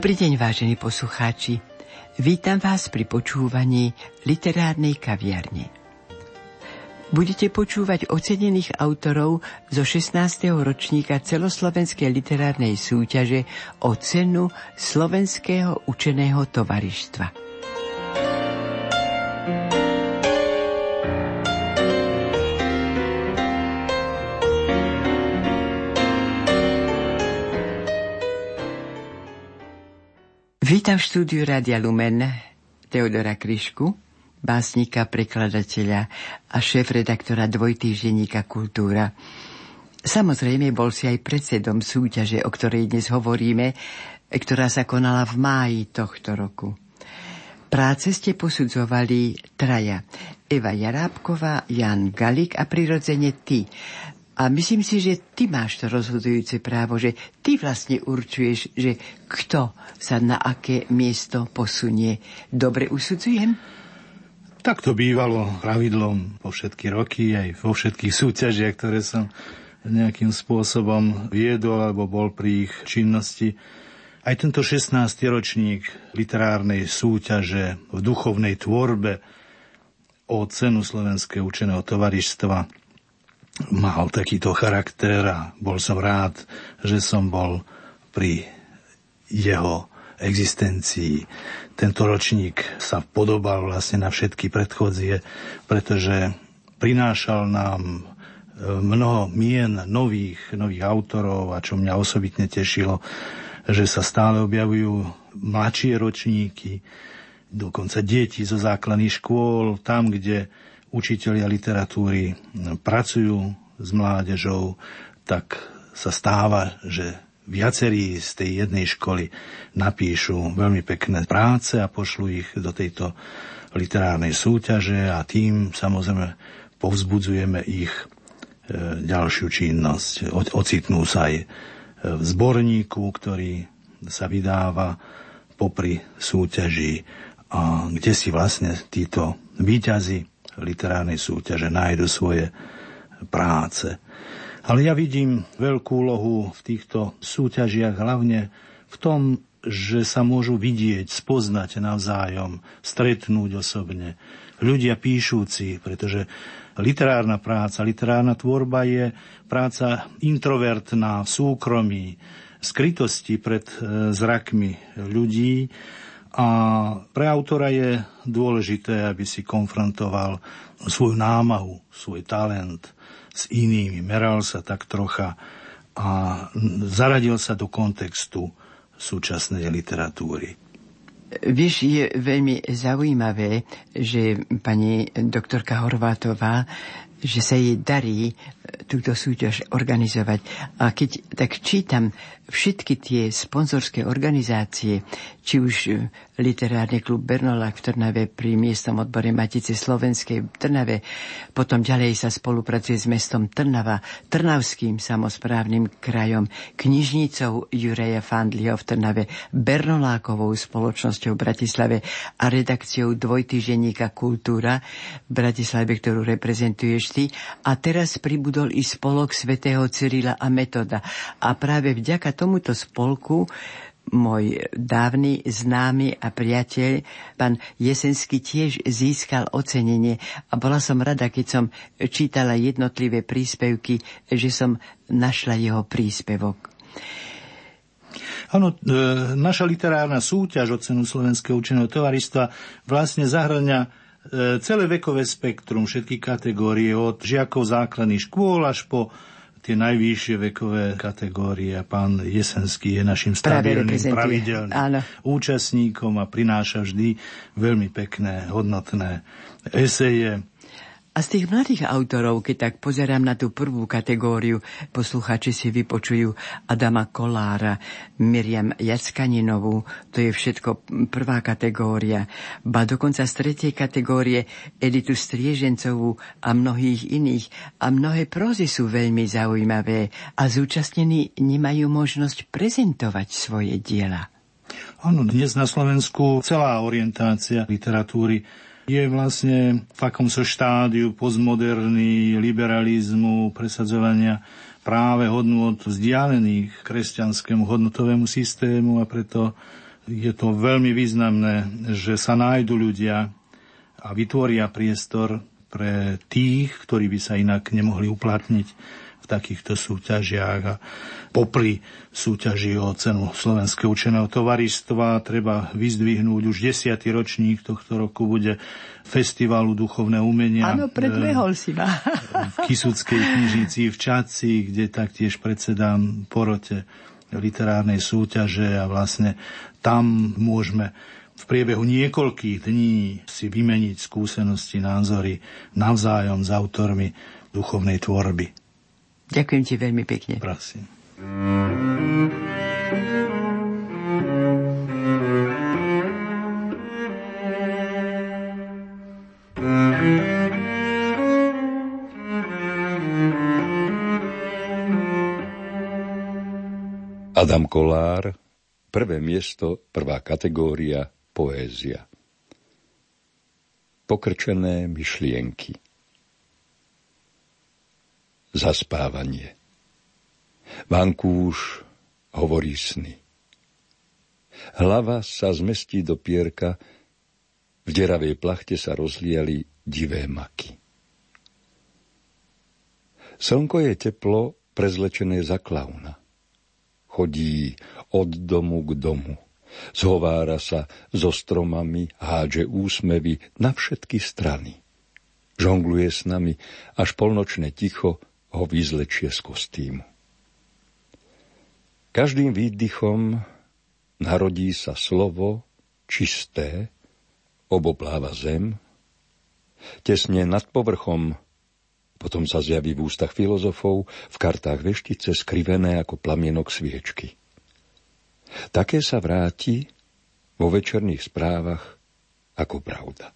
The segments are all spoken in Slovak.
Dobrý deň, vážení poslucháči. Vítam vás pri počúvaní literárnej kaviarne. Budete počúvať ocenených autorov zo 16. ročníka celoslovenskej literárnej súťaže o cenu Slovenského učeného tovaristva. Vítam v štúdiu Rádia Lumen Teodora Kryšku, básnika, prekladateľa a šéf-redaktora dvojtýždenníka Kultúra. Samozrejme, bol si aj predsedom súťaže, o ktorej dnes hovoríme, ktorá sa konala v máji tohto roku. Práce ste posudzovali traja. Eva Jarábková, Jan Galik a prirodzene ty. A myslím si, že ty máš to rozhodujúce právo, že ty vlastne určuješ, že kto sa na aké miesto posunie. Dobre usudzujem? Tak to bývalo pravidlom po všetky roky, aj vo všetkých súťažiach, ktoré som nejakým spôsobom viedol alebo bol pri ich činnosti. Aj tento 16. ročník literárnej súťaže v duchovnej tvorbe o cenu Slovenského učeného tovaristva mal takýto charakter a bol som rád, že som bol pri jeho existencii. Tento ročník sa podobal vlastne na všetky predchodzie, pretože prinášal nám e, mnoho mien nových, nových autorov a čo mňa osobitne tešilo, že sa stále objavujú mladšie ročníky, dokonca deti zo základných škôl, tam, kde učitelia literatúry pracujú s mládežou, tak sa stáva, že viacerí z tej jednej školy napíšu veľmi pekné práce a pošlu ich do tejto literárnej súťaže a tým samozrejme povzbudzujeme ich e, ďalšiu činnosť. Ocitnú sa aj v zborníku, ktorý sa vydáva popri súťaži a kde si vlastne títo výťazi literárnej súťaže nájdu svoje práce. Ale ja vidím veľkú úlohu v týchto súťažiach hlavne v tom, že sa môžu vidieť, spoznať navzájom, stretnúť osobne. Ľudia píšúci, pretože literárna práca, literárna tvorba je práca introvertná, v súkromí, skrytosti pred e, zrakmi ľudí a pre autora je dôležité, aby si konfrontoval svoju námahu, svoj talent s inými, meral sa tak trocha a zaradil sa do kontextu súčasnej literatúry. Vieš, je veľmi zaujímavé, že pani doktorka Horvátová že sa jej darí túto súťaž organizovať. A keď tak čítam všetky tie sponzorské organizácie, či už e, literárny klub Bernolák v Trnave pri miestnom odbore Matice Slovenskej v Trnave, potom ďalej sa spolupracuje s mestom Trnava, Trnavským samozprávnym krajom, knižnicou Jureja Fandliho v Trnave, Bernolákovou spoločnosťou v Bratislave a redakciou dvojtyženíka Kultúra v Bratislave, ktorú reprezentuješ ty. A teraz pribudol i spolok svätého Cyrila a Metoda. A práve vďaka tomuto spolku môj dávny známy a priateľ, pán Jesenský, tiež získal ocenenie a bola som rada, keď som čítala jednotlivé príspevky, že som našla jeho príspevok. Áno, e, naša literárna súťaž o cenu Slovenského učeného tovaristva vlastne zahrania celé vekové spektrum, všetky kategórie, od žiakov základných škôl až po tie najvyššie vekové kategórie. A pán Jesenský je našim stabilným, pravidelným Áno. účastníkom a prináša vždy veľmi pekné, hodnotné eseje, a z tých mladých autorov, keď tak pozerám na tú prvú kategóriu, posluchači si vypočujú Adama Kolára, Miriam Jackaninovú, to je všetko prvá kategória, ba dokonca z tretej kategórie Editu Striežencovú a mnohých iných. A mnohé prózy sú veľmi zaujímavé a zúčastnení nemajú možnosť prezentovať svoje diela. Áno, dnes na Slovensku celá orientácia literatúry je vlastne v takomto štádiu postmoderný liberalizmu, presadzovania práve hodnot vzdialených kresťanskému hodnotovému systému a preto je to veľmi významné, že sa nájdu ľudia a vytvoria priestor pre tých, ktorí by sa inak nemohli uplatniť takýchto súťažiach a popri súťaži o cenu Slovenského učeného tovaristva treba vyzdvihnúť už desiatý ročník tohto roku bude festivalu duchovné umenia. Áno, predbehol si ma. v Kisuckej knižnici v Čaci, kde taktiež predsedám porote literárnej súťaže a vlastne tam môžeme v priebehu niekoľkých dní si vymeniť skúsenosti, názory navzájom s autormi duchovnej tvorby. Ďakujem ti veľmi pekne. Prosím. Adam Kolár, prvé miesto, prvá kategória, poézia. Pokrčené myšlienky zaspávanie. Vankúš hovorí sny. Hlava sa zmestí do pierka, v deravej plachte sa rozliali divé maky. Slnko je teplo prezlečené za klauna. Chodí od domu k domu. Zhovára sa so stromami, hádže úsmevy na všetky strany. Žongluje s nami, až polnočné ticho ho vyzlečie z kostýmu. Každým výdychom narodí sa slovo čisté, obopláva zem, tesne nad povrchom, potom sa zjaví v ústach filozofov, v kartách veštice skrivené ako plamienok sviečky. Také sa vráti vo večerných správach ako pravda.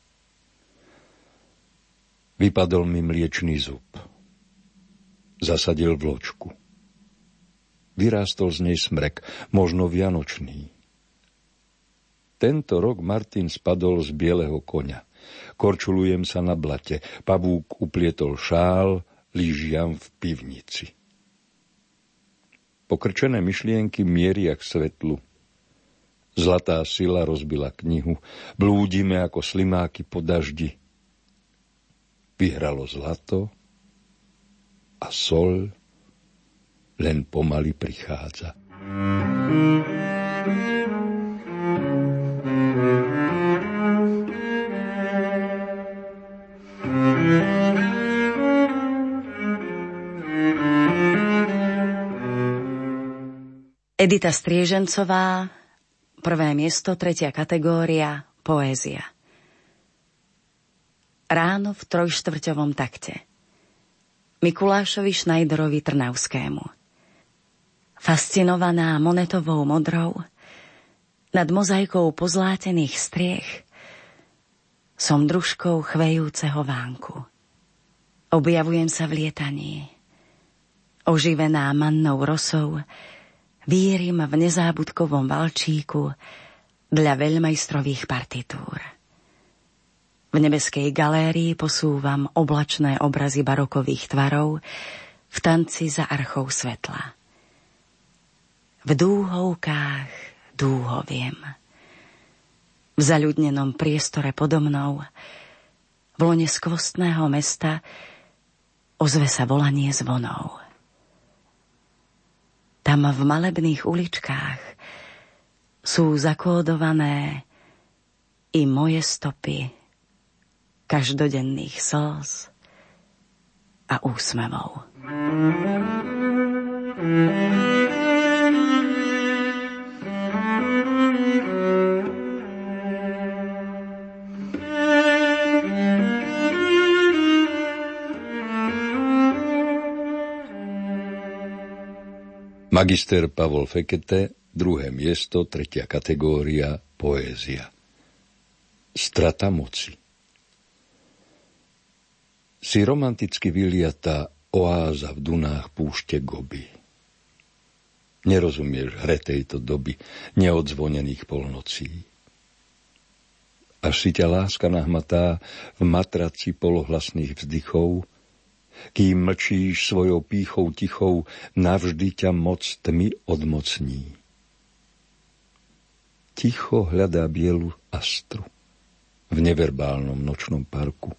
Vypadol mi mliečný zub zasadil vločku. Vyrástol z nej smrek, možno vianočný. Tento rok Martin spadol z bieleho konia. Korčulujem sa na blate, pavúk uplietol šál, lížiam v pivnici. Pokrčené myšlienky mieria k svetlu. Zlatá sila rozbila knihu, blúdime ako slimáky po daždi. Vyhralo zlato, a sol len pomaly prichádza. Edita Striežencová, prvé miesto, tretia kategória, poézia. Ráno v trojštvrťovom takte. Mikulášovi Šnajderovi Trnavskému. Fascinovaná monetovou modrou, nad mozaikou pozlátených striech, som družkou chvejúceho vánku. Objavujem sa v lietaní. Oživená mannou rosou, vírim v nezábudkovom valčíku dla veľmajstrových partitúr. V nebeskej galérii posúvam oblačné obrazy barokových tvarov v tanci za archou svetla. V dúhovkách dúhoviem. V zaľudnenom priestore podo mnou, v lone skvostného mesta, ozve sa volanie zvonov. Tam v malebných uličkách sú zakódované i moje stopy každodenných slz a úsmevov. Magister Pavol Fekete, druhé miesto, tretia kategória, poézia. Strata moci. Si romanticky vyliatá oáza v dunách púšte Goby. Nerozumieš hre tejto doby neodzvonených polnocí. Až si ťa láska nahmatá v matraci polohlasných vzdychov, kým mlčíš svojou pýchou tichou, navždy ťa moc tmy odmocní. Ticho hľadá bielu astru v neverbálnom nočnom parku.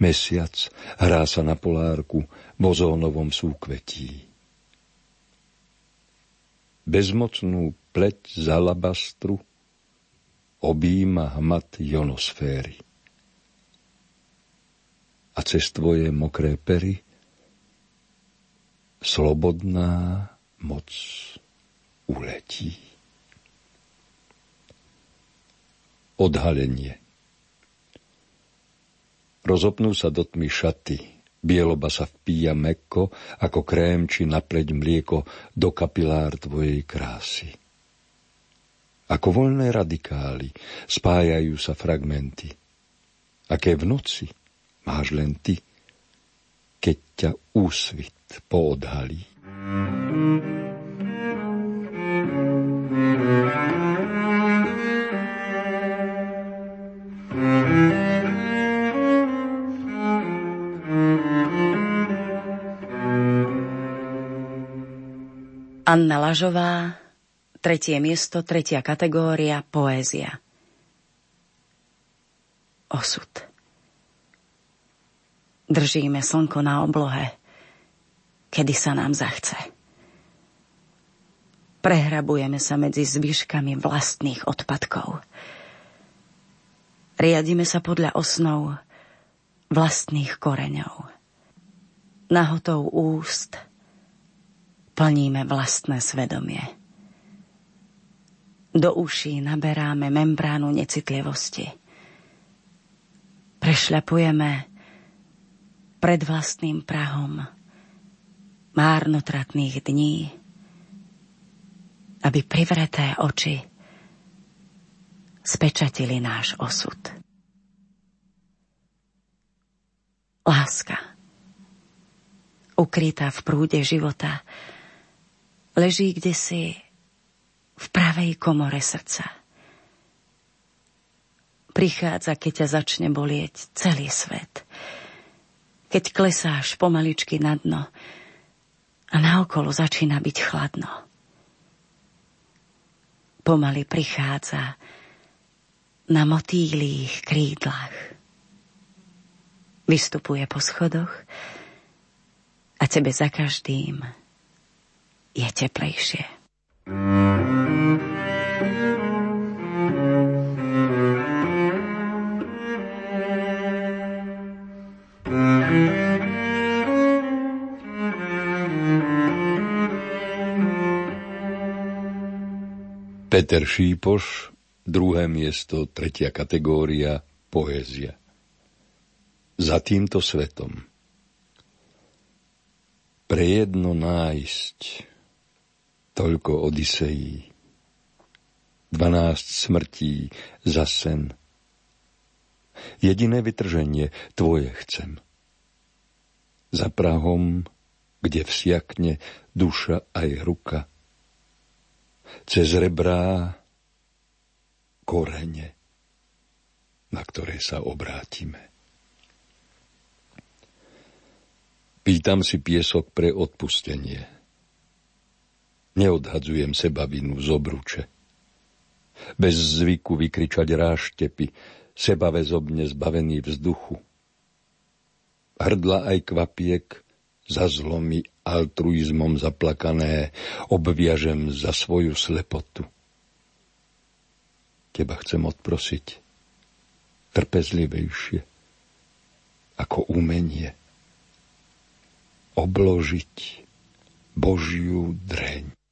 Mesiac hrá sa na polárku v ozónovom súkvetí. Bezmocnú pleť z alabastru objíma hmat ionosféry a cez tvoje mokré pery slobodná moc uletí. Odhalenie Rozopnú sa do tmy šaty, bieloba sa vpíja mekko, ako krém či napleť mlieko do kapilár tvojej krásy. Ako voľné radikály spájajú sa fragmenty, aké v noci máš len ty, keď ťa úsvit poodhalí. Anna Lažová, tretie miesto, tretia kategória, poézia. Osud. Držíme slnko na oblohe, kedy sa nám zachce. Prehrabujeme sa medzi zvyškami vlastných odpadkov. Riadíme sa podľa osnov vlastných koreňov. Nahotou úst plníme vlastné svedomie. Do uší naberáme membránu necitlivosti. Prešľapujeme pred vlastným prahom márnotratných dní, aby privreté oči spečatili náš osud. Láska, ukrytá v prúde života, leží kde si v pravej komore srdca. Prichádza, keď ťa začne bolieť celý svet – keď klesáš pomaličky na dno a naokolo začína byť chladno. Pomaly prichádza na motýlých krídlach. Vystupuje po schodoch a tebe za každým je teplejšie. Peter Šípoš, druhé miesto, tretia kategória, poézia. Za týmto svetom. Pre jedno nájsť, toľko odisejí, dvanáct smrtí za sen. Jediné vytrženie tvoje chcem. Za Prahom, kde vsiakne duša aj ruka – cez rebrá korene, na ktoré sa obrátime. Pýtam si piesok pre odpustenie. Neodhadzujem seba vinu z obruče. Bez zvyku vykričať ráštepy, sebavezobne zbavený vzduchu. Hrdla aj kvapiek za zlomy altruizmom zaplakané obviažem za svoju slepotu. Teba chcem odprosiť trpezlivejšie ako umenie obložiť Božiu dreň.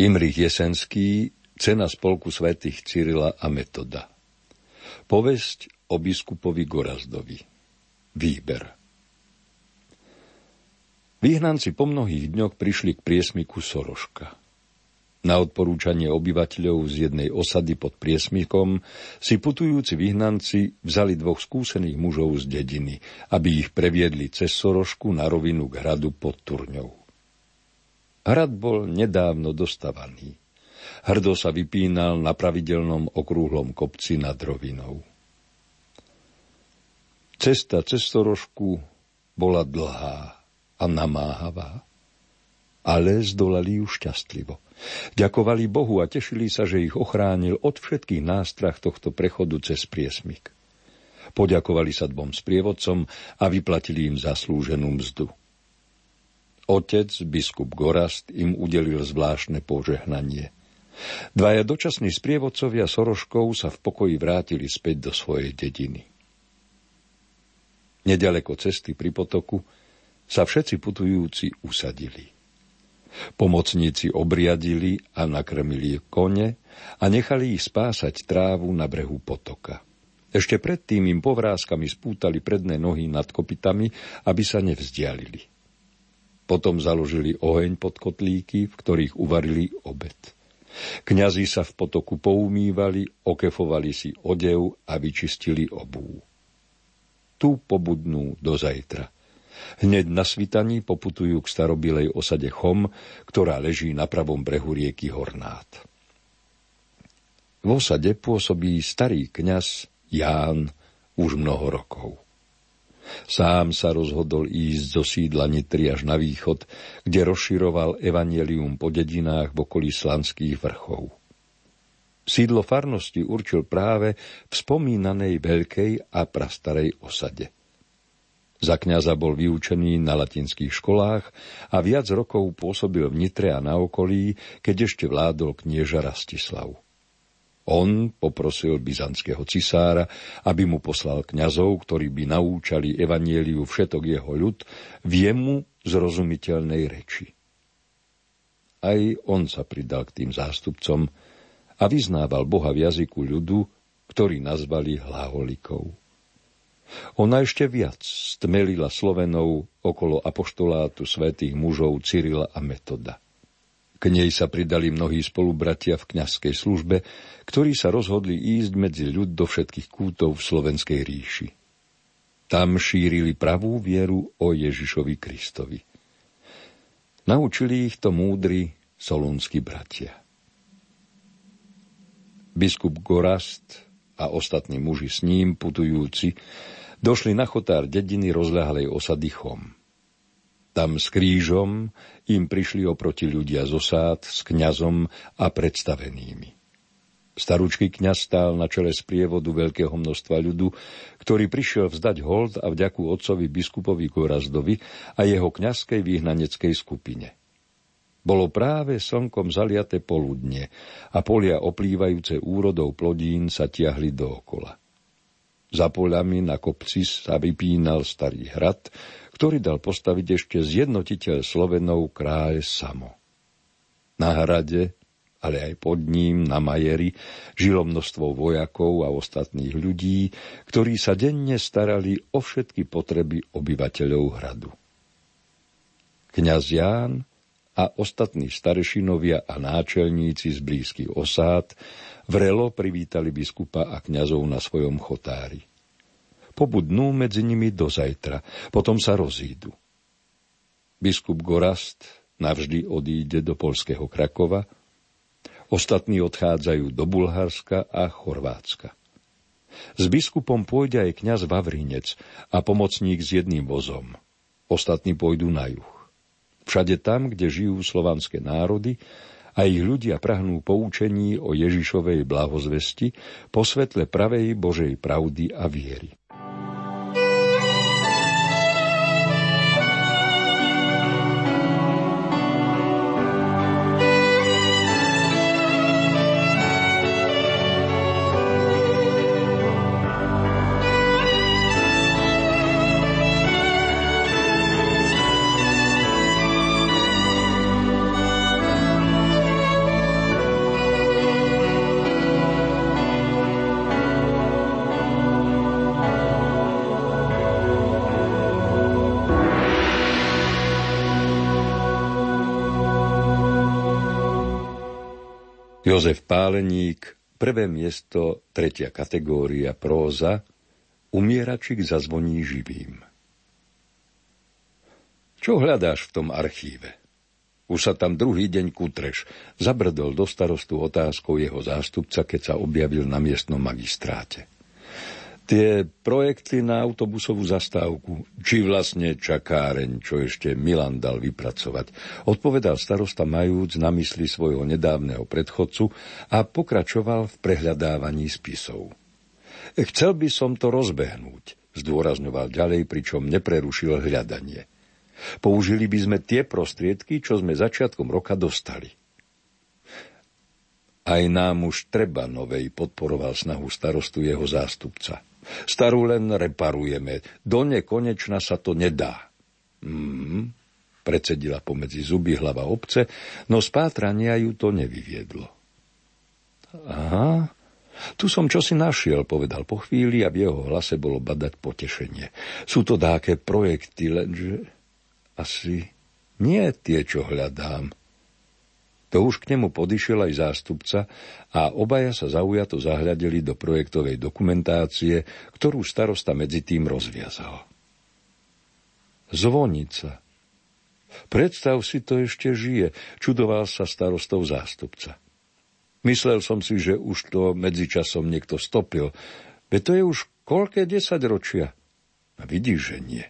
Imrich Jesenský, cena spolku svätých Cyrila a Metoda. Povesť o biskupovi Gorazdovi. Výber. Vyhnanci po mnohých dňoch prišli k priesmiku Soroška. Na odporúčanie obyvateľov z jednej osady pod priesmikom si putujúci vyhnanci vzali dvoch skúsených mužov z dediny, aby ich previedli cez Sorošku na rovinu k hradu pod Turňou. Hrad bol nedávno dostavaný. Hrdo sa vypínal na pravidelnom okrúhlom kopci nad rovinou. Cesta cez Sorošku bola dlhá a namáhavá, ale zdolali ju šťastlivo. Ďakovali Bohu a tešili sa, že ich ochránil od všetkých nástrach tohto prechodu cez priesmik. Poďakovali sa dvom sprievodcom a vyplatili im zaslúženú mzdu. Otec, biskup Gorast, im udelil zvláštne požehnanie. Dvaja dočasní sprievodcovia Soroškov sa v pokoji vrátili späť do svojej dediny. Nedaleko cesty pri potoku sa všetci putujúci usadili. Pomocníci obriadili a nakrmili kone a nechali ich spásať trávu na brehu potoka. Ešte predtým im povrázkami spútali predné nohy nad kopitami, aby sa nevzdialili. Potom založili oheň pod kotlíky, v ktorých uvarili obed. Kňazi sa v potoku poumývali, okefovali si odev a vyčistili obú. Tu pobudnú do zajtra. Hneď na svitaní poputujú k starobilej osade Chom, ktorá leží na pravom brehu rieky Hornát. V osade pôsobí starý kňaz Ján už mnoho rokov. Sám sa rozhodol ísť zo sídla Nitry až na východ, kde rozširoval evanielium po dedinách v okolí Slanských vrchov. Sídlo farnosti určil práve v spomínanej veľkej a prastarej osade. Za kňaza bol vyučený na latinských školách a viac rokov pôsobil v Nitre a na okolí, keď ešte vládol knieža Rastislav. On poprosil byzantského cisára, aby mu poslal kňazov, ktorí by naučali evanieliu všetok jeho ľud v jemu zrozumiteľnej reči. Aj on sa pridal k tým zástupcom a vyznával Boha v jazyku ľudu, ktorý nazvali hlaholikov. Ona ešte viac stmelila Slovenov okolo apoštolátu svätých mužov Cyrila a Metoda. K nej sa pridali mnohí spolubratia v kňazskej službe, ktorí sa rozhodli ísť medzi ľud do všetkých kútov v Slovenskej ríši. Tam šírili pravú vieru o Ježišovi Kristovi. Naučili ich to múdri solúnsky bratia. Biskup Gorast a ostatní muži s ním putujúci došli na chotár dediny rozľahlej osady Chom. Tam s krížom im prišli oproti ľudia z osád s kňazom a predstavenými. Starúčky kňaz stál na čele sprievodu veľkého množstva ľudu, ktorý prišiel vzdať hold a vďaku otcovi biskupovi Gorazdovi a jeho kňazskej výhnaneckej skupine. Bolo práve slnkom zaliate poludne a polia oplývajúce úrodou plodín sa tiahli dookola. Za poľami na kopci sa vypínal starý hrad, ktorý dal postaviť ešte zjednotiteľ Slovenov kráľ Samo. Na hrade, ale aj pod ním, na Majeri, žilo množstvo vojakov a ostatných ľudí, ktorí sa denne starali o všetky potreby obyvateľov hradu. Kňaz Ján a ostatní starešinovia a náčelníci z blízkych osád vrelo privítali biskupa a kňazov na svojom chotári pobudnú medzi nimi do zajtra, potom sa rozídu. Biskup Gorast navždy odíde do polského Krakova, ostatní odchádzajú do Bulharska a Chorvátska. S biskupom pôjde aj kňaz Vavrinec a pomocník s jedným vozom. Ostatní pôjdu na juh. Všade tam, kde žijú slovanské národy, a ich ľudia prahnú poučení o Ježišovej blahozvesti po svetle pravej Božej pravdy a viery. Jozef Páleník, prvé miesto, tretia kategória, próza, umieračik zazvoní živým. Čo hľadáš v tom archíve? Už sa tam druhý deň kutreš. Zabrdol do starostu otázkou jeho zástupca, keď sa objavil na miestnom magistráte. Tie projekty na autobusovú zastávku, či vlastne čakáreň, čo ešte Milan dal vypracovať, odpovedal starosta majúc na mysli svojho nedávneho predchodcu a pokračoval v prehľadávaní spisov. Chcel by som to rozbehnúť, zdôrazňoval ďalej, pričom neprerušil hľadanie. Použili by sme tie prostriedky, čo sme začiatkom roka dostali. Aj nám už treba novej, podporoval snahu starostu jeho zástupca. Starú len reparujeme. Do nekonečna sa to nedá. Mm, predsedila pomedzi zuby hlava obce, no spátrania ju to nevyviedlo. Aha, tu som čosi našiel, povedal po chvíli a v jeho hlase bolo badať potešenie. Sú to dáke projekty, lenže asi nie tie, čo hľadám. To už k nemu podišiel aj zástupca a obaja sa zaujato zahľadeli do projektovej dokumentácie, ktorú starosta medzi tým rozviazal. Zvonica. Predstav si, to ešte žije, čudoval sa starostov zástupca. Myslel som si, že už to medzičasom niekto stopil, veď to je už koľké desaťročia. A vidíš, že nie.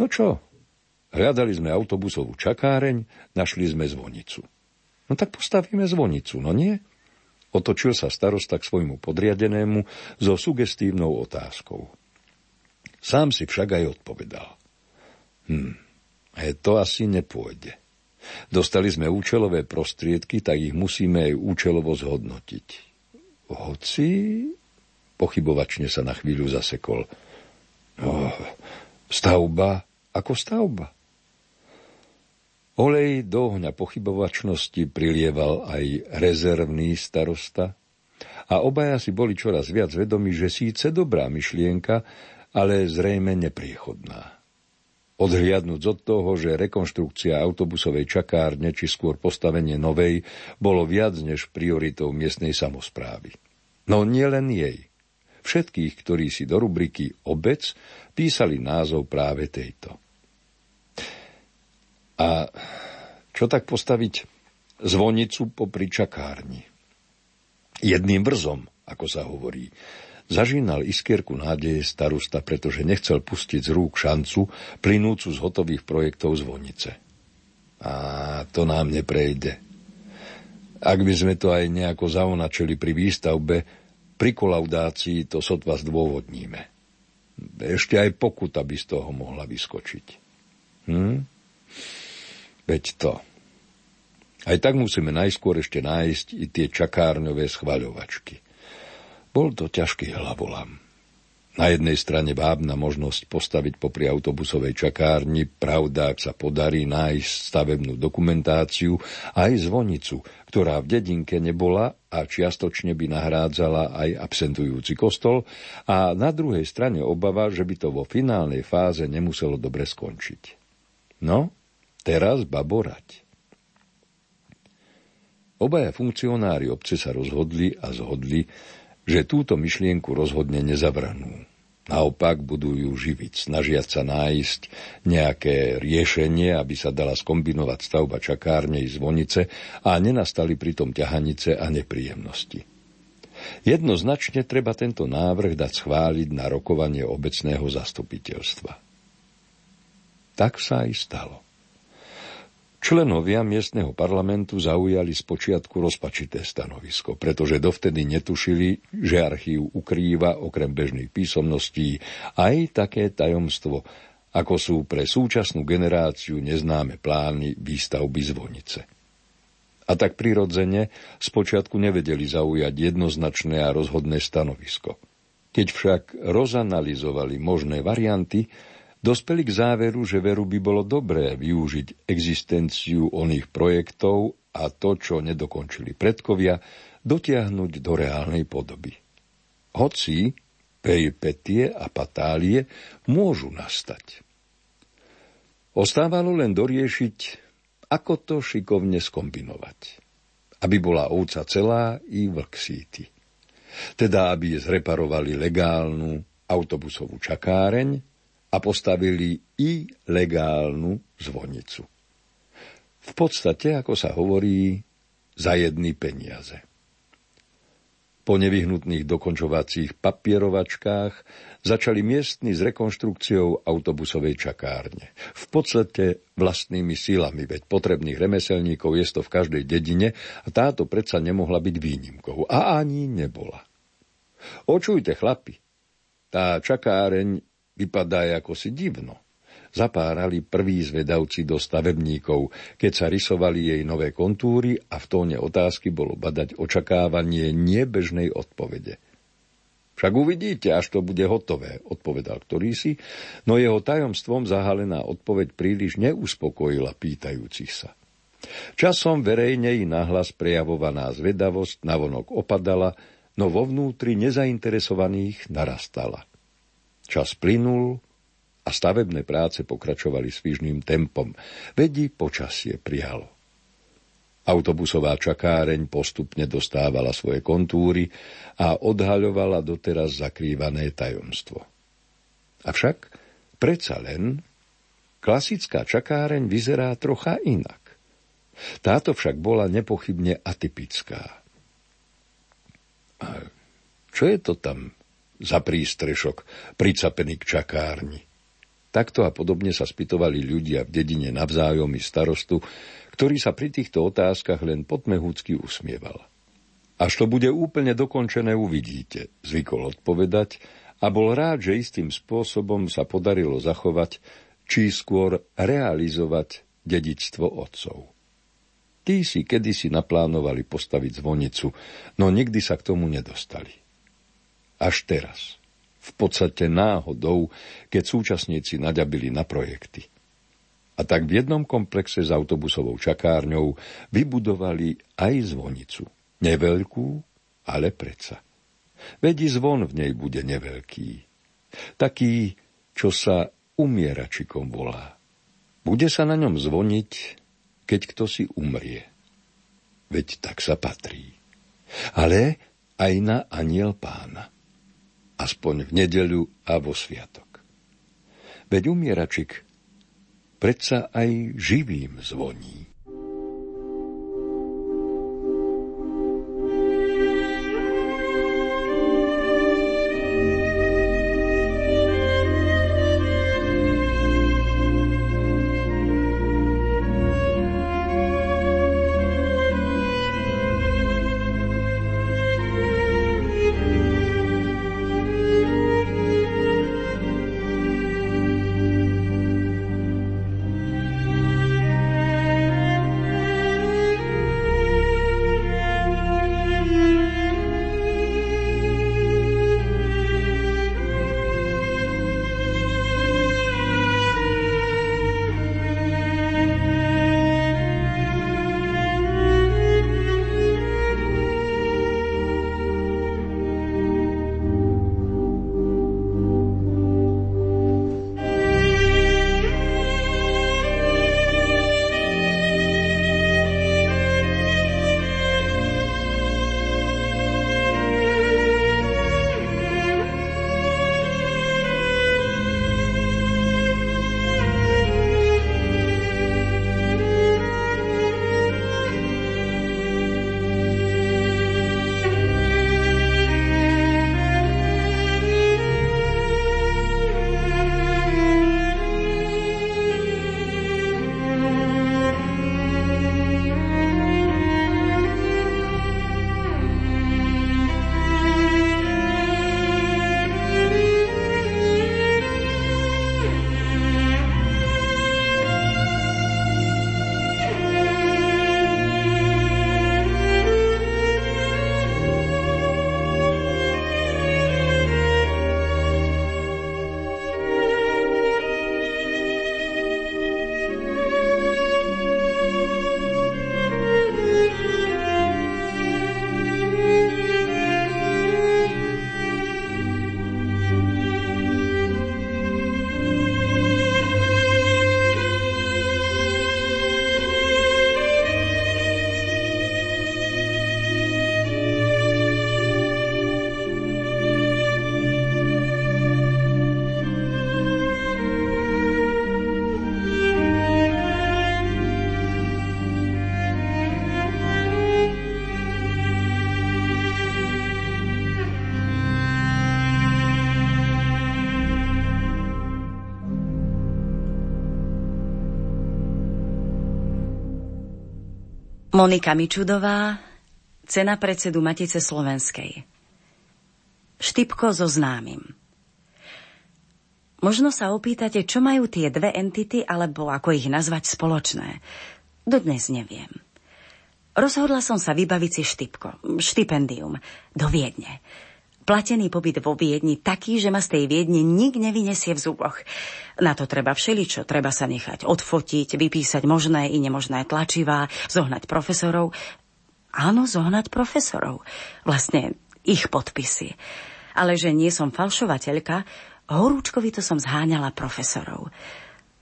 No čo, Hľadali sme autobusovú čakáreň, našli sme zvonicu. No tak postavíme zvonicu, no nie? Otočil sa starosta k svojmu podriadenému so sugestívnou otázkou. Sám si však aj odpovedal. Hm, to asi nepôjde. Dostali sme účelové prostriedky, tak ich musíme aj účelovo zhodnotiť. Hoci... Pochybovačne sa na chvíľu zasekol. Oh, stavba ako stavba. Olej do ohňa pochybovačnosti prilieval aj rezervný starosta a obaja si boli čoraz viac vedomi, že síce dobrá myšlienka, ale zrejme nepriechodná. Odhliadnúť od toho, že rekonštrukcia autobusovej čakárne či skôr postavenie novej bolo viac než prioritou miestnej samozprávy. No nielen jej. Všetkých, ktorí si do rubriky obec písali názov práve tejto. A čo tak postaviť zvonicu po čakárni? Jedným vrzom, ako sa hovorí. Zažínal iskierku nádeje starosta, pretože nechcel pustiť z rúk šancu plynúcu z hotových projektov zvonice. A to nám neprejde. Ak by sme to aj nejako zaunačili pri výstavbe, pri kolaudácii to sotva zdôvodníme. Ešte aj pokuta by z toho mohla vyskočiť. Hm? Veď to. Aj tak musíme najskôr ešte nájsť i tie čakárňové schvaľovačky. Bol to ťažký hlavolam. Na jednej strane vábna možnosť postaviť popri autobusovej čakárni, pravda, ak sa podarí nájsť stavebnú dokumentáciu, aj zvonicu, ktorá v dedinke nebola a čiastočne by nahrádzala aj absentujúci kostol, a na druhej strane obava, že by to vo finálnej fáze nemuselo dobre skončiť. No, Teraz baborať. Obaja funkcionári obce sa rozhodli a zhodli, že túto myšlienku rozhodne nezavranú. Naopak budú ju živiť, snažiať sa nájsť nejaké riešenie, aby sa dala skombinovať stavba čakárne i zvonice a nenastali pritom ťahanice a nepríjemnosti. Jednoznačne treba tento návrh dať schváliť na rokovanie obecného zastupiteľstva. Tak sa aj stalo. Členovia miestneho parlamentu zaujali spočiatku rozpačité stanovisko, pretože dovtedy netušili, že archív ukrýva okrem bežných písomností aj také tajomstvo, ako sú pre súčasnú generáciu neznáme plány výstavby zvonice. A tak prirodzene spočiatku nevedeli zaujať jednoznačné a rozhodné stanovisko. Keď však rozanalizovali možné varianty, Dospeli k záveru, že veru by bolo dobré využiť existenciu oných projektov a to, čo nedokončili predkovia, dotiahnuť do reálnej podoby. Hoci peripetie a patálie môžu nastať. Ostávalo len doriešiť, ako to šikovne skombinovať. aby bola ovca celá i vlk síty. Teda, aby zreparovali legálnu autobusovú čakáreň a postavili i legálnu zvonicu. V podstate, ako sa hovorí, za jedny peniaze. Po nevyhnutných dokončovacích papierovačkách začali miestni s rekonštrukciou autobusovej čakárne. V podstate vlastnými silami, veď potrebných remeselníkov je to v každej dedine a táto predsa nemohla byť výnimkou. A ani nebola. Očujte, chlapi, tá čakáreň vypadá ako si divno zapárali prví zvedavci do stavebníkov, keď sa rysovali jej nové kontúry a v tóne otázky bolo badať očakávanie nebežnej odpovede. Však uvidíte, až to bude hotové, odpovedal ktorýsi, no jeho tajomstvom zahalená odpoveď príliš neuspokojila pýtajúcich sa. Časom verejne i nahlas prejavovaná zvedavosť navonok opadala, no vo vnútri nezainteresovaných narastala. Čas plynul, a stavebné práce pokračovali svižným tempom. Vedi počasie prijalo. Autobusová čakáreň postupne dostávala svoje kontúry a odhaľovala doteraz zakrývané tajomstvo. Avšak predsa len klasická čakáreň vyzerá trocha inak. Táto však bola nepochybne atypická. A čo je to tam za prístrešok pricapený k čakárni? Takto a podobne sa spytovali ľudia v dedine navzájom i starostu, ktorý sa pri týchto otázkach len potmehúcky usmieval. Až to bude úplne dokončené, uvidíte, zvykol odpovedať a bol rád, že istým spôsobom sa podarilo zachovať, či skôr realizovať dedičstvo otcov. Tí si kedysi naplánovali postaviť zvonicu, no nikdy sa k tomu nedostali. Až teraz – v podstate náhodou, keď súčasníci naďabili na projekty. A tak v jednom komplexe s autobusovou čakárňou vybudovali aj zvonicu. Neveľkú, ale predsa. Vedi zvon v nej bude neveľký. Taký, čo sa umieračikom volá. Bude sa na ňom zvoniť, keď kto si umrie. Veď tak sa patrí. Ale aj na aniel pána aspoň v nedeľu a vo sviatok. Veď umieračik predsa aj živým zvoní. Monika Mičudová, cena predsedu Matice Slovenskej. Štipko so známym. Možno sa opýtate, čo majú tie dve entity, alebo ako ich nazvať spoločné. Dodnes neviem. Rozhodla som sa vybaviť si štipko, štipendium, do Viedne. Platený pobyt vo Viedni taký, že ma z tej Viedne nik nevynesie v zuboch. Na to treba všeličo, treba sa nechať odfotiť, vypísať možné i nemožné tlačivá, zohnať profesorov. Áno, zohnať profesorov. Vlastne ich podpisy. Ale že nie som falšovateľka, horúčkovito som zháňala profesorov.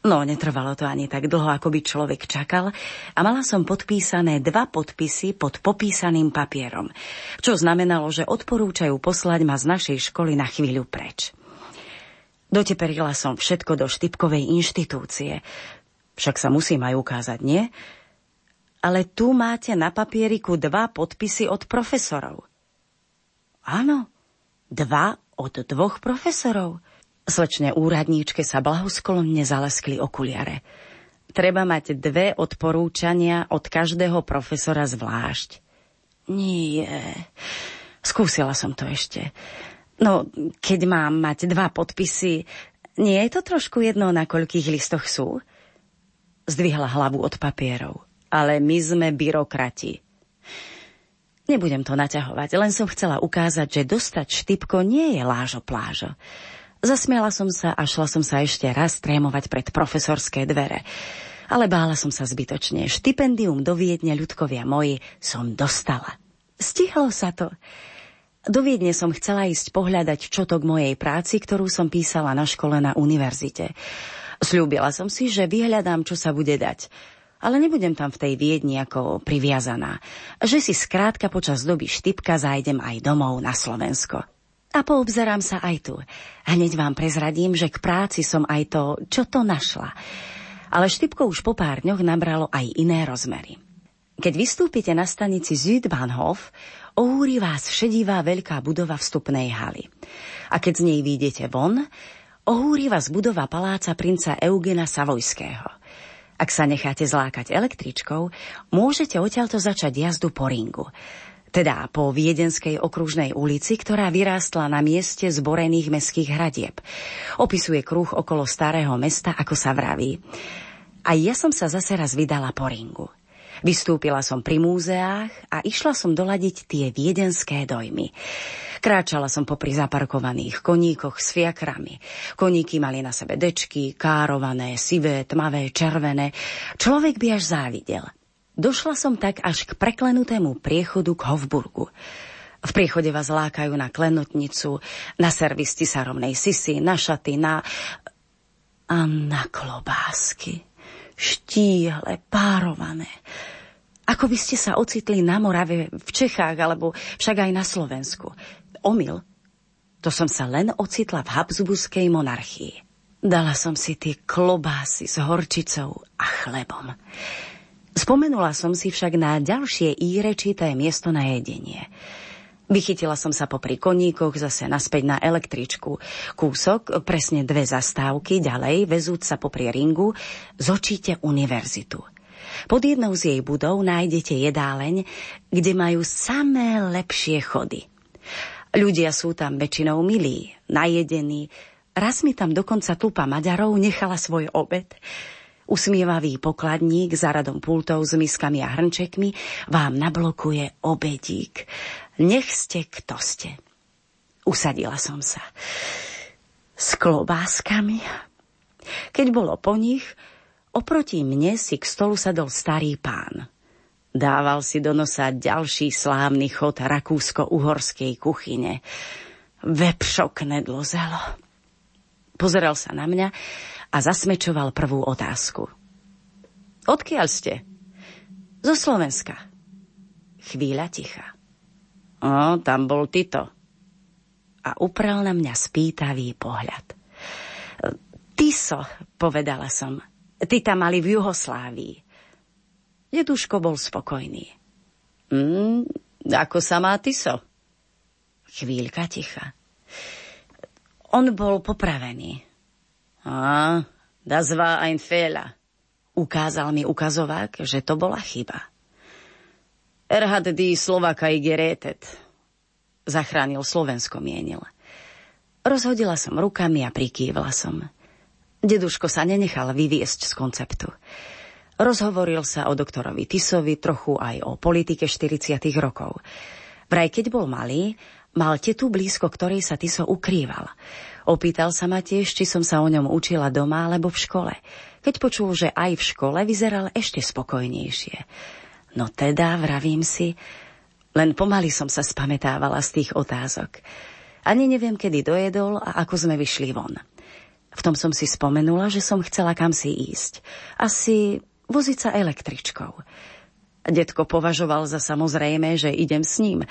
No, netrvalo to ani tak dlho, ako by človek čakal a mala som podpísané dva podpisy pod popísaným papierom, čo znamenalo, že odporúčajú poslať ma z našej školy na chvíľu preč. Doteperila som všetko do štipkovej inštitúcie. Však sa musím aj ukázať, nie? Ale tu máte na papieriku dva podpisy od profesorov. Áno, dva od dvoch profesorov. Slečne úradníčke sa blahosklonne zaleskli okuliare. Treba mať dve odporúčania od každého profesora zvlášť. Nie. Skúsila som to ešte. No, keď mám mať dva podpisy, nie je to trošku jedno, na koľkých listoch sú? Zdvihla hlavu od papierov. Ale my sme byrokrati. Nebudem to naťahovať, len som chcela ukázať, že dostať štipko nie je lážo plážo. Zasmiala som sa a šla som sa ešte raz trémovať pred profesorské dvere. Ale bála som sa zbytočne. Štipendium do Viedne, ľudkovia moji, som dostala. Stihlo sa to. Do Viedne som chcela ísť pohľadať čo to k mojej práci, ktorú som písala na škole na univerzite. Sľúbila som si, že vyhľadám, čo sa bude dať. Ale nebudem tam v tej Viedni ako priviazaná. Že si skrátka počas doby štipka zájdem aj domov na Slovensko. A poobzerám sa aj tu. Hneď vám prezradím, že k práci som aj to, čo to našla. Ale štipko už po pár dňoch nabralo aj iné rozmery. Keď vystúpite na stanici Südbahnhof, ohúri vás šedivá veľká budova vstupnej haly. A keď z nej vyjdete von, ohúri vás budova paláca princa Eugena Savojského. Ak sa necháte zlákať električkou, môžete odtiaľto začať jazdu po ringu teda po Viedenskej okružnej ulici, ktorá vyrástla na mieste zborených meských hradieb. Opisuje kruh okolo starého mesta, ako sa vraví. A ja som sa zase raz vydala po ringu. Vystúpila som pri múzeách a išla som doladiť tie viedenské dojmy. Kráčala som popri zaparkovaných koníkoch s fiakrami. Koníky mali na sebe dečky, kárované, sivé, tmavé, červené. Človek by až závidel. Došla som tak až k preklenutému priechodu k Hofburgu. V priechode vás lákajú na klenotnicu, na servis tisáromnej sisy, na šaty, na... a na klobásky. Štíhle, párované. Ako by ste sa ocitli na Morave, v Čechách, alebo však aj na Slovensku. Omyl. To som sa len ocitla v Habsburskej monarchii. Dala som si tie klobásy s horčicou a chlebom. Spomenula som si však na ďalšie írečité miesto na jedenie. Vychytila som sa popri koníkoch zase naspäť na električku. Kúsok, presne dve zastávky ďalej, vezúť sa popri ringu, zočíte univerzitu. Pod jednou z jej budov nájdete jedáleň, kde majú samé lepšie chody. Ľudia sú tam väčšinou milí, najedení. Raz mi tam dokonca tupa Maďarov nechala svoj obed. Usmievavý pokladník za radom pultov s miskami a hrnčekmi vám nablokuje obedík. Nech ste, kto ste. Usadila som sa. S klobáskami. Keď bolo po nich, oproti mne si k stolu sadol starý pán. Dával si do nosa ďalší slávny chod rakúsko-uhorskej kuchyne. Vepšok nedlozelo. Pozeral sa na mňa a zasmečoval prvú otázku. Odkiaľ ste? Zo Slovenska. Chvíľa ticha. O, tam bol Tito. A uprel na mňa spýtavý pohľad. Tiso, povedala som. Tita mali v Juhoslávii. Deduško bol spokojný. Mm, ako sa má Tiso? Chvíľka ticha. On bol popravený. A, das war ein Fehler. Ukázal mi ukazovák, že to bola chyba. Erhard die Slovaka i geretet. Zachránil Slovensko, mienil. Rozhodila som rukami a prikývla som. Deduško sa nenechal vyviesť z konceptu. Rozhovoril sa o doktorovi Tisovi, trochu aj o politike 40. rokov. Vraj keď bol malý, mal tetu blízko, ktorej sa Tiso ukrýval. Opýtal sa ma tiež, či som sa o ňom učila doma alebo v škole. Keď počul, že aj v škole, vyzeral ešte spokojnejšie. No teda, vravím si, len pomaly som sa spametávala z tých otázok. Ani neviem, kedy dojedol a ako sme vyšli von. V tom som si spomenula, že som chcela kam si ísť. Asi voziť sa električkou. Detko považoval za samozrejme, že idem s ním,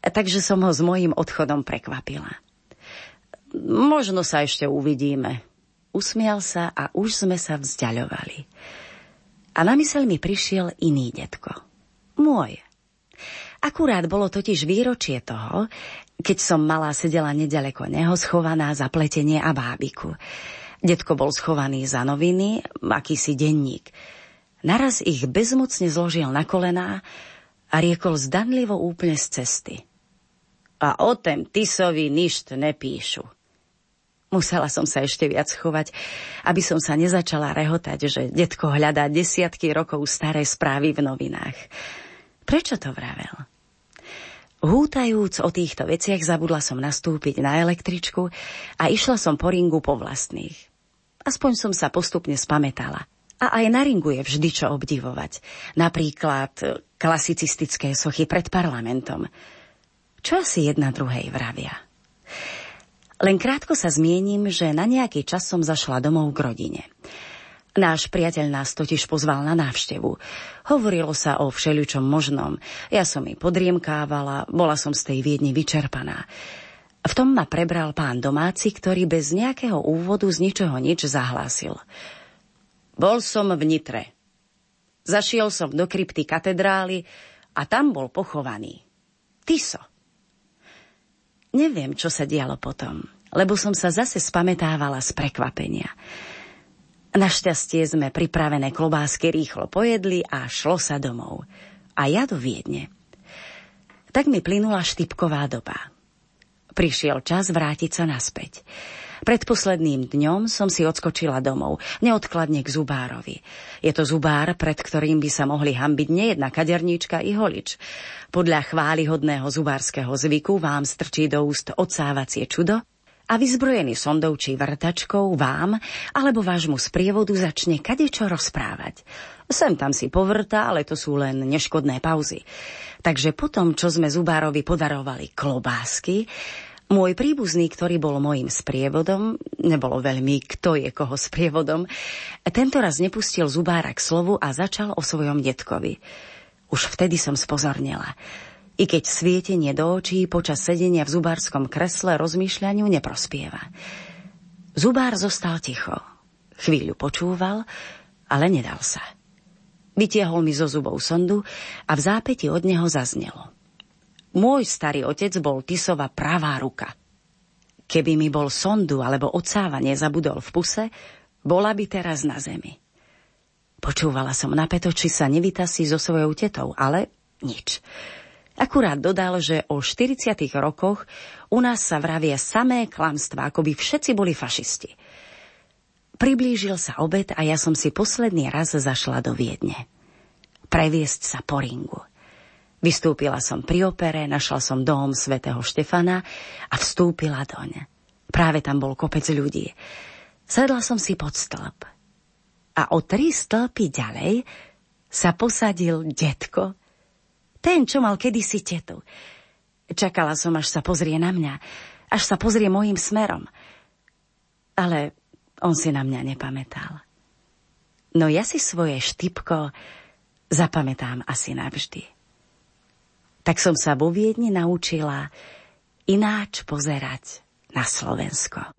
takže som ho s mojím odchodom prekvapila. Možno sa ešte uvidíme. Usmial sa a už sme sa vzdialovali. A na mysel mi prišiel iný detko. Môj. Akurát bolo totiž výročie toho, keď som malá sedela nedaleko neho, schovaná za pletenie a bábiku. Detko bol schovaný za noviny, akýsi denník. Naraz ich bezmocne zložil na kolená a riekol zdanlivo úplne z cesty. A o tem Tisovi ništ nepíšu. Musela som sa ešte viac chovať, aby som sa nezačala rehotať, že detko hľadá desiatky rokov staré správy v novinách. Prečo to vravel? Hútajúc o týchto veciach zabudla som nastúpiť na električku a išla som po ringu po vlastných. Aspoň som sa postupne spametala. A aj na ringu je vždy čo obdivovať. Napríklad klasicistické sochy pred parlamentom. Čo asi jedna druhej vravia? Len krátko sa zmienim, že na nejaký čas som zašla domov k rodine. Náš priateľ nás totiž pozval na návštevu. Hovorilo sa o všeličom možnom. Ja som mi podriemkávala, bola som z tej Viedne vyčerpaná. V tom ma prebral pán domáci, ktorý bez nejakého úvodu z ničoho nič zahlásil. Bol som v Nitre. Zašiel som do krypty katedrály a tam bol pochovaný. Tiso. Neviem, čo sa dialo potom, lebo som sa zase spametávala z prekvapenia. Našťastie sme pripravené klobásky rýchlo pojedli a šlo sa domov. A ja do Viedne. Tak mi plynula štipková doba. Prišiel čas vrátiť sa naspäť. Predposledným dňom som si odskočila domov, neodkladne k zubárovi. Je to zubár, pred ktorým by sa mohli hambiť nejedna kaderníčka i holič. Podľa chválihodného zubárskeho zvyku vám strčí do úst odsávacie čudo, a vyzbrojený sondou či vrtačkou vám alebo vášmu sprievodu začne kadečo rozprávať. Sem tam si povrta, ale to sú len neškodné pauzy. Takže potom, čo sme Zubárovi podarovali klobásky, môj príbuzný, ktorý bol môjim sprievodom, nebolo veľmi kto je koho sprievodom, tento raz nepustil Zubára k slovu a začal o svojom detkovi. Už vtedy som spozornila i keď svietenie do očí počas sedenia v zubárskom kresle rozmýšľaniu neprospieva. Zubár zostal ticho. Chvíľu počúval, ale nedal sa. Vytiahol mi zo zubov sondu a v zápäti od neho zaznelo. Môj starý otec bol Tisova pravá ruka. Keby mi bol sondu alebo odsávanie zabudol v puse, bola by teraz na zemi. Počúvala som napeto, či sa nevytasí so svojou tetou, ale nič. Akurát dodal, že o 40 rokoch u nás sa vravia samé klamstvá, ako by všetci boli fašisti. Priblížil sa obed a ja som si posledný raz zašla do Viedne. Previesť sa po ringu. Vystúpila som pri opere, našla som dom svätého Štefana a vstúpila doň. Práve tam bol kopec ľudí. Sedla som si pod stĺp. A o tri stĺpy ďalej sa posadil detko ten, čo mal kedysi tetu. Čakala som, až sa pozrie na mňa, až sa pozrie mojim smerom. Ale on si na mňa nepamätal. No ja si svoje štipko zapamätám asi navždy. Tak som sa vo Viedni naučila ináč pozerať na Slovensko.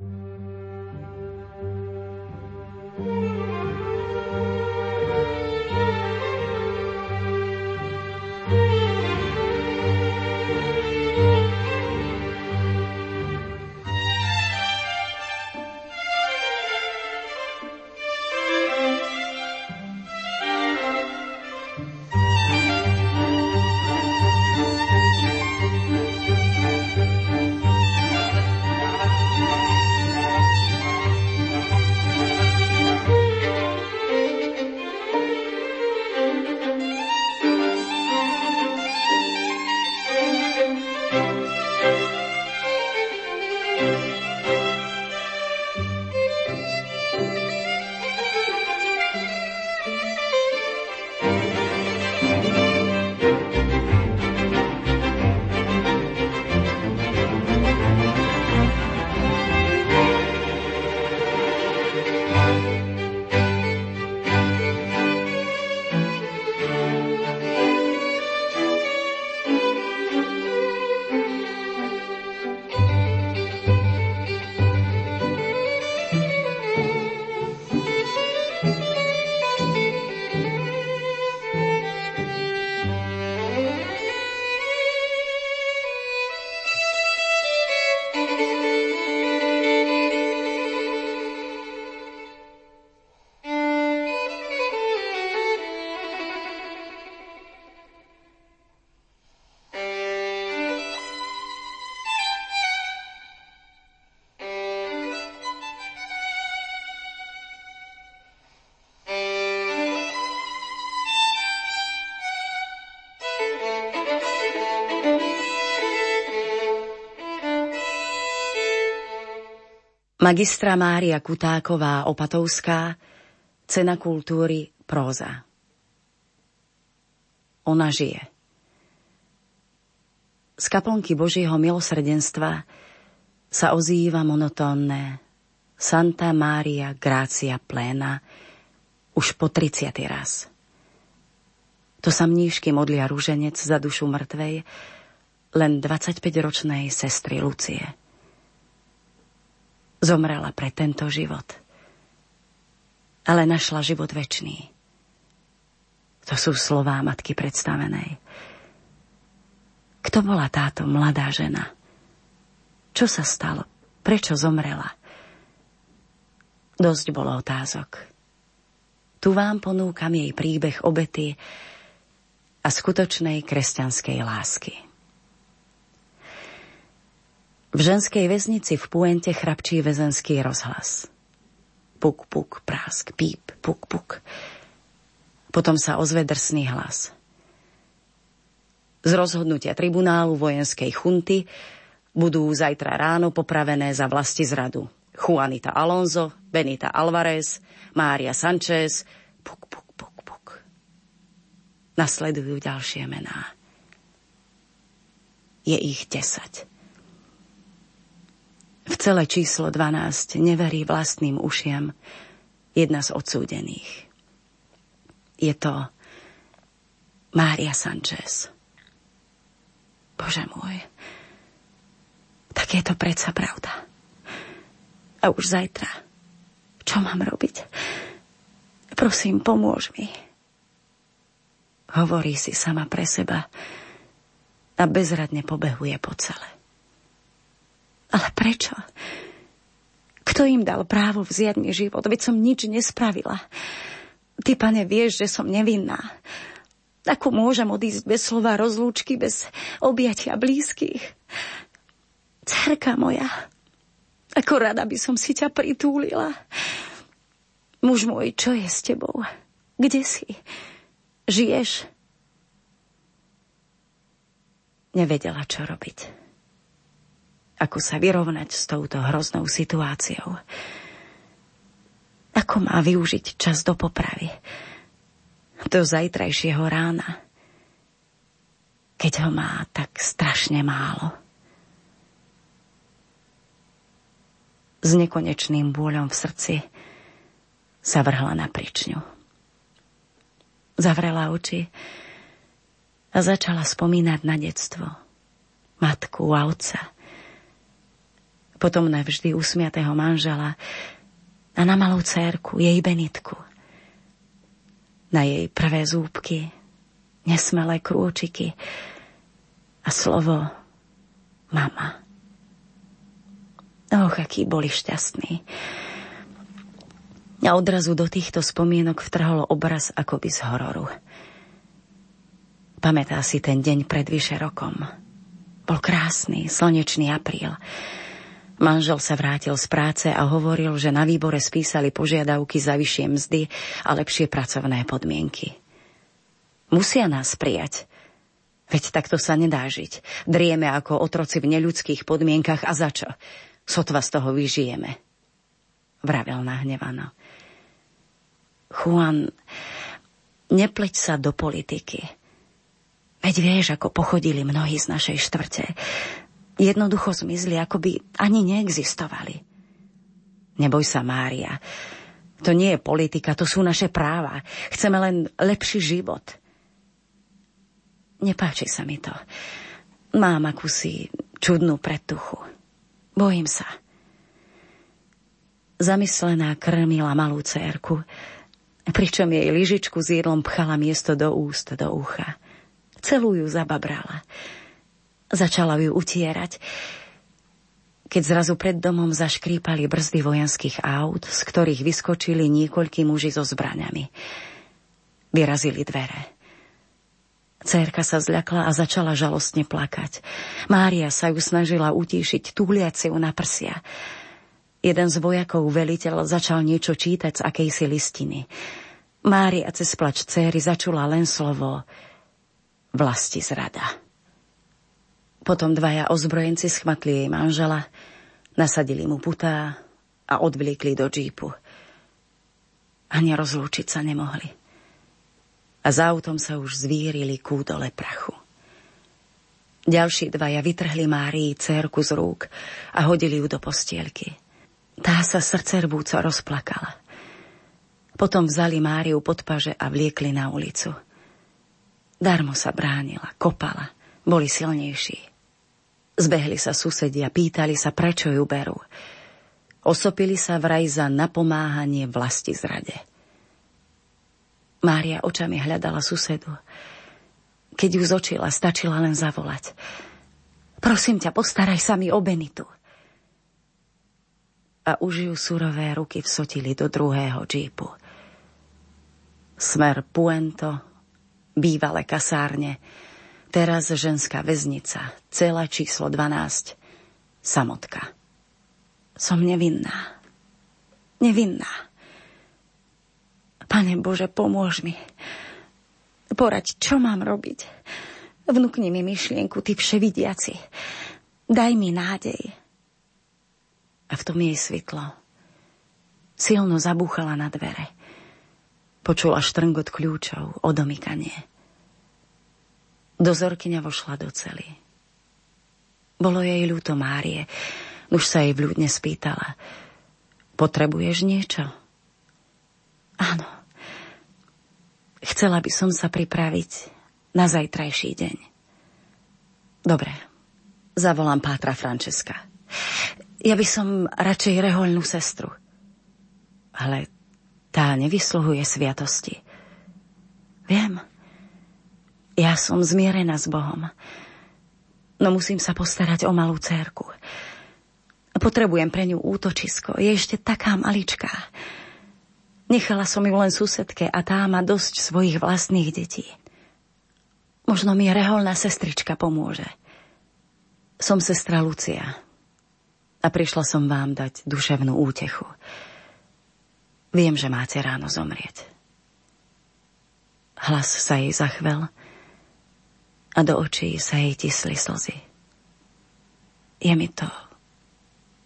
Magistra Mária Kutáková Opatovská, Cena kultúry próza. Ona žije. Z kaplnky Božieho milosrdenstva sa ozýva monotónne Santa Maria Grácia Plena už po 30. raz. To sa mníšky modlia rúženec za dušu mŕtvej, len 25-ročnej sestry Lucie. Zomrela pre tento život. Ale našla život väčší. To sú slová matky predstavenej. Kto bola táto mladá žena? Čo sa stalo? Prečo zomrela? Dosť bolo otázok. Tu vám ponúkam jej príbeh obety a skutočnej kresťanskej lásky. V ženskej väznici v Puente chrapčí väzenský rozhlas. Puk, puk, prásk, píp, puk, puk. Potom sa ozve drsný hlas. Z rozhodnutia tribunálu vojenskej chunty budú zajtra ráno popravené za vlasti zradu. Juanita Alonso, Benita Alvarez, Mária Sanchez, puk, puk, puk, puk. Nasledujú ďalšie mená. Je ich desať. V celé číslo 12 neverí vlastným ušiam jedna z odsúdených. Je to Mária Sanchez. Bože môj, tak je to predsa pravda. A už zajtra, čo mám robiť? Prosím, pomôž mi. Hovorí si sama pre seba a bezradne pobehuje po celé. Ale prečo? Kto im dal právo vziať mi život? Veď som nič nespravila. Ty, pane, vieš, že som nevinná. Ako môžem odísť bez slova rozlúčky, bez objatia blízkych? Cerka moja, ako rada by som si ťa pritúlila. Muž môj, čo je s tebou? Kde si? Žiješ? Nevedela, čo robiť ako sa vyrovnať s touto hroznou situáciou. Ako má využiť čas do popravy? Do zajtrajšieho rána, keď ho má tak strašne málo. S nekonečným bôľom v srdci sa vrhla na pričňu. Zavrela oči a začala spomínať na detstvo, matku a otca – potom navždy usmiatého manžela a na malú cérku, jej Benitku. Na jej prvé zúbky, nesmelé krôčiky a slovo mama. Och, akí boli šťastní. A odrazu do týchto spomienok vtrhol obraz akoby z hororu. Pamätá si ten deň pred vyše rokom. Bol krásny, slnečný apríl. Manžel sa vrátil z práce a hovoril, že na výbore spísali požiadavky za vyššie mzdy a lepšie pracovné podmienky. Musia nás prijať. Veď takto sa nedá žiť. Drieme ako otroci v neľudských podmienkach a za čo? Sotva z toho vyžijeme. Vravel nahnevano. Juan, nepleť sa do politiky. Veď vieš, ako pochodili mnohí z našej štvrte jednoducho zmizli, ako by ani neexistovali. Neboj sa, Mária. To nie je politika, to sú naše práva. Chceme len lepší život. Nepáči sa mi to. Mám akúsi čudnú predtuchu. Bojím sa. Zamyslená krmila malú cérku, pričom jej lyžičku s jedlom pchala miesto do úst, do ucha. Celú ju zababrala. Začala ju utierať, keď zrazu pred domom zaškrípali brzdy vojenských aut, z ktorých vyskočili niekoľkí muži so zbraňami. Vyrazili dvere. Cérka sa zľakla a začala žalostne plakať. Mária sa ju snažila utíšiť, túliať si ju na prsia. Jeden z vojakov, veliteľ, začal niečo čítať z akejsi listiny. Mária cez plač céry začula len slovo vlasti zrada. Potom dvaja ozbrojenci schmatli jej manžela, nasadili mu putá a odvliekli do džípu. Ani rozlúčiť sa nemohli. A za autom sa už zvírili kúdole prachu. Ďalší dvaja vytrhli Márii cérku z rúk a hodili ju do postielky. Tá sa srdce rvúco rozplakala. Potom vzali Máriu pod paže a vliekli na ulicu. Darmo sa bránila, kopala, boli silnejší. Zbehli sa susedia, pýtali sa, prečo ju berú. Osopili sa vraj za napomáhanie vlasti zrade. Mária očami hľadala susedu. Keď ju zočila, stačila len zavolať. Prosím ťa, postaraj sa mi o Benitu. A už ju surové ruky vsotili do druhého džípu. Smer Puento, bývalé kasárne, teraz ženská väznica, celá číslo 12, samotka. Som nevinná. Nevinná. Pane Bože, pomôž mi. Poraď, čo mám robiť. Vnúkni mi myšlienku, ty vševidiaci. Daj mi nádej. A v tom jej svitlo. Silno zabúchala na dvere. Počula štrngot kľúčov, odomykanie. Dozorkyňa vošla do cely. Bolo jej ľúto Márie, už sa jej vľúdne spýtala. Potrebuješ niečo? Áno. Chcela by som sa pripraviť na zajtrajší deň. Dobre, zavolám Pátra Frančeska. Ja by som radšej rehoľnú sestru. Ale tá nevysluhuje sviatosti. Viem. Ja som zmierená s Bohom. No musím sa postarať o malú cérku. Potrebujem pre ňu útočisko. Je ešte taká maličká. Nechala som ju len susedke a tá má dosť svojich vlastných detí. Možno mi reholná sestrička pomôže. Som sestra Lucia a prišla som vám dať duševnú útechu. Viem, že máte ráno zomrieť. Hlas sa jej zachvel a do očí sa jej tisli slzy. Je mi to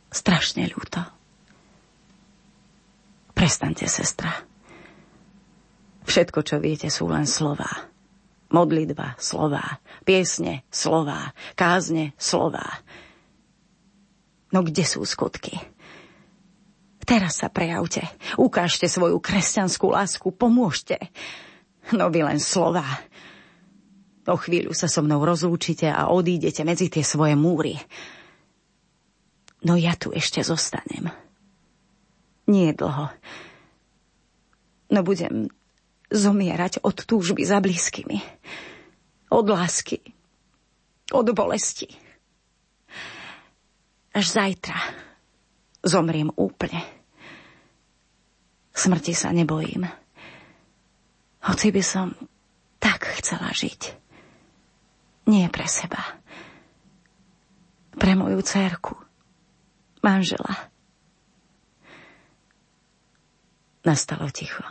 strašne ľúto. Prestante, sestra. Všetko, čo viete, sú len slová. Modlitba, slová. Piesne, slová. Kázne, slová. No kde sú skutky? Teraz sa prejavte. Ukážte svoju kresťanskú lásku. Pomôžte. No vy len slová. O chvíľu sa so mnou rozlúčite a odídete medzi tie svoje múry. No ja tu ešte zostanem. Nie dlho. No budem zomierať od túžby za blízkymi. Od lásky. Od bolesti. Až zajtra zomriem úplne. Smrti sa nebojím. Hoci by som tak chcela žiť. Nie pre seba. Pre moju cerku manžela. Nastalo ticho.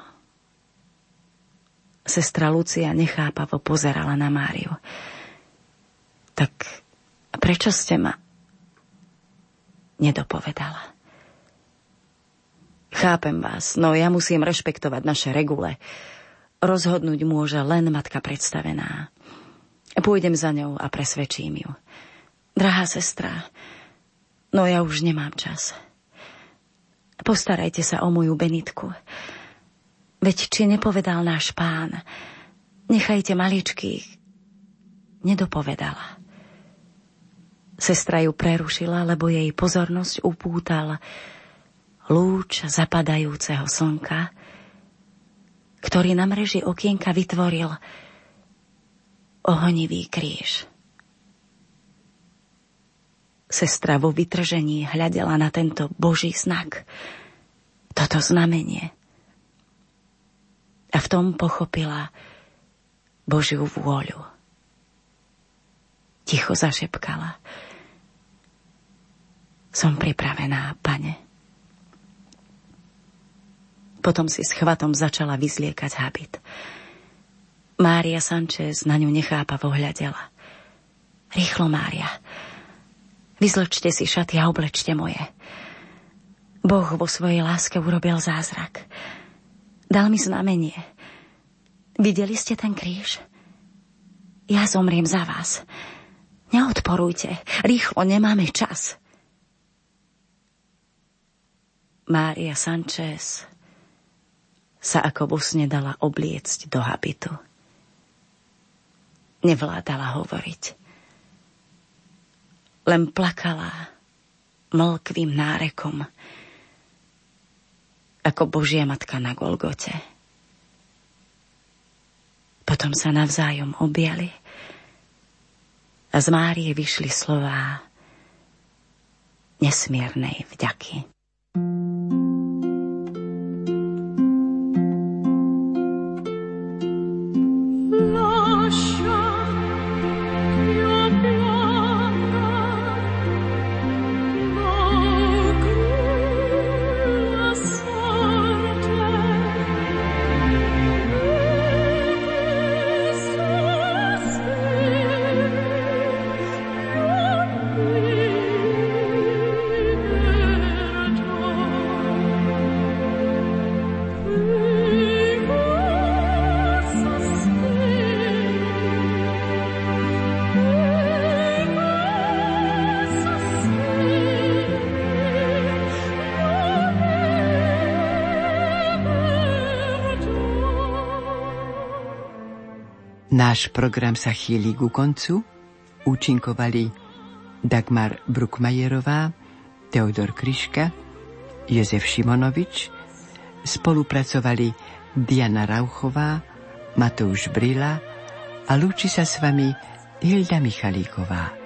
Sestra Lucia nechápavo pozerala na Máriu. Tak prečo ste ma nedopovedala? Chápem vás, no ja musím rešpektovať naše regule. Rozhodnúť môže len matka predstavená. Pôjdem za ňou a presvedčím ju. Drahá sestra, No ja už nemám čas. Postarajte sa o moju Benitku. Veď či nepovedal náš pán, nechajte maličkých. Nedopovedala. Sestra ju prerušila, lebo jej pozornosť upútal lúč zapadajúceho slnka, ktorý na mreži okienka vytvoril ohnivý kríž. Sestra vo vytržení hľadela na tento Boží znak, toto znamenie. A v tom pochopila Božiu vôľu. Ticho zašepkala. Som pripravená, pane. Potom si s chvatom začala vyzliekať habit. Mária Sanchez na ňu nechápavo hľadela. Rýchlo, Mária, Vyzločte si šaty a oblečte moje. Boh vo svojej láske urobil zázrak. Dal mi znamenie. Videli ste ten kríž? Ja zomriem za vás. Neodporujte. Rýchlo, nemáme čas. Mária Sanchez sa ako busne dala obliecť do habitu. Nevládala hovoriť. Len plakala mlkvým nárekom, ako Božia matka na Golgote. Potom sa navzájom objali a z Márie vyšli slová nesmiernej vďaky. Náš program sa chýli ku koncu. Účinkovali Dagmar Brukmajerová, Teodor Kryška, Jozef Šimonovič, spolupracovali Diana Rauchová, Matouš Brila a lúči sa s vami Hilda Michalíková.